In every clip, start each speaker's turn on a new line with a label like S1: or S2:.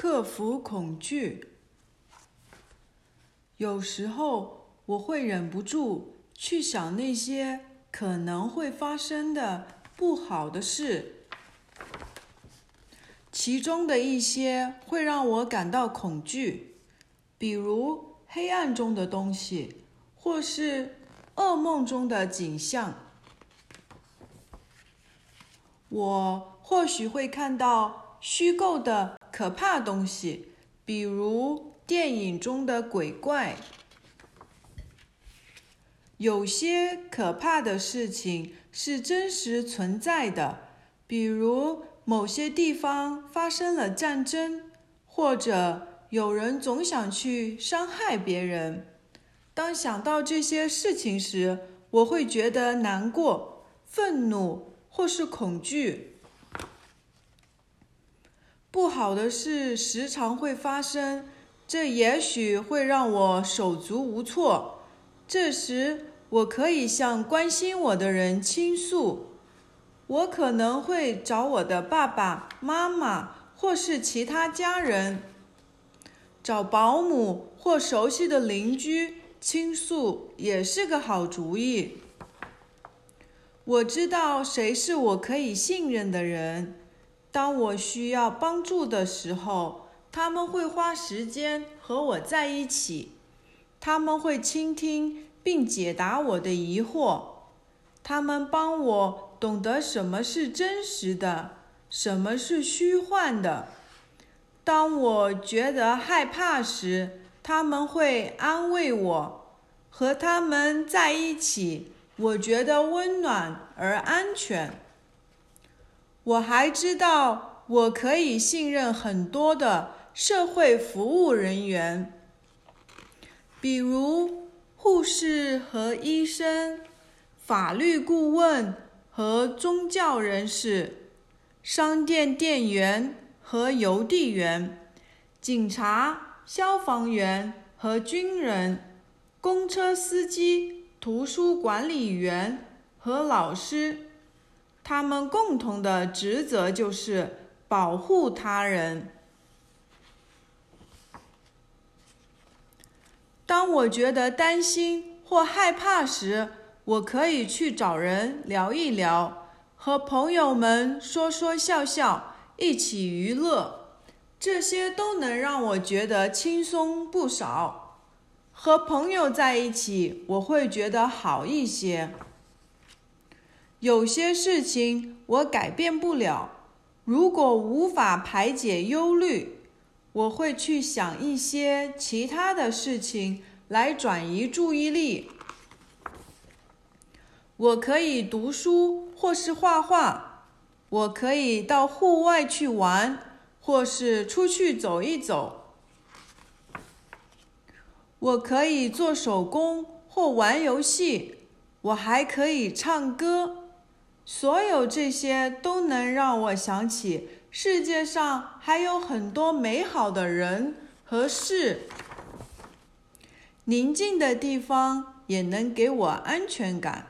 S1: 克服恐惧。有时候我会忍不住去想那些可能会发生的不好的事，其中的一些会让我感到恐惧，比如黑暗中的东西，或是噩梦中的景象。我或许会看到虚构的可怕东西，比如。电影中的鬼怪，有些可怕的事情是真实存在的，比如某些地方发生了战争，或者有人总想去伤害别人。当想到这些事情时，我会觉得难过、愤怒或是恐惧。不好的事时常会发生。这也许会让我手足无措。这时，我可以向关心我的人倾诉。我可能会找我的爸爸妈妈，或是其他家人，找保姆或熟悉的邻居倾诉，也是个好主意。我知道谁是我可以信任的人。当我需要帮助的时候。他们会花时间和我在一起，他们会倾听并解答我的疑惑，他们帮我懂得什么是真实的，什么是虚幻的。当我觉得害怕时，他们会安慰我。和他们在一起，我觉得温暖而安全。我还知道，我可以信任很多的。社会服务人员，比如护士和医生、法律顾问和宗教人士、商店店员和邮递员、警察、消防员和军人、公车司机、图书管理员和老师。他们共同的职责就是保护他人。当我觉得担心或害怕时，我可以去找人聊一聊，和朋友们说说笑笑，一起娱乐，这些都能让我觉得轻松不少。和朋友在一起，我会觉得好一些。有些事情我改变不了，如果无法排解忧虑。我会去想一些其他的事情来转移注意力。我可以读书或是画画，我可以到户外去玩，或是出去走一走。我可以做手工或玩游戏，我还可以唱歌。所有这些都能让我想起。世界上还有很多美好的人和事，宁静的地方也能给我安全感。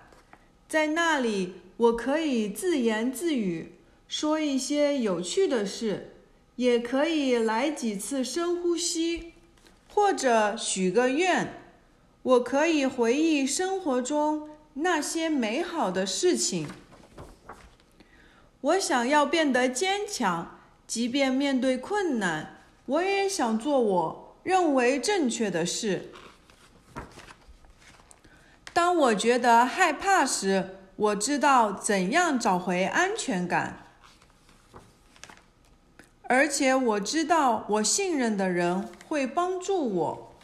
S1: 在那里，我可以自言自语，说一些有趣的事，也可以来几次深呼吸，或者许个愿。我可以回忆生活中那些美好的事情。我想要变得坚强，即便面对困难，我也想做我认为正确的事。当我觉得害怕时，我知道怎样找回安全感，而且我知道我信任的人会帮助我。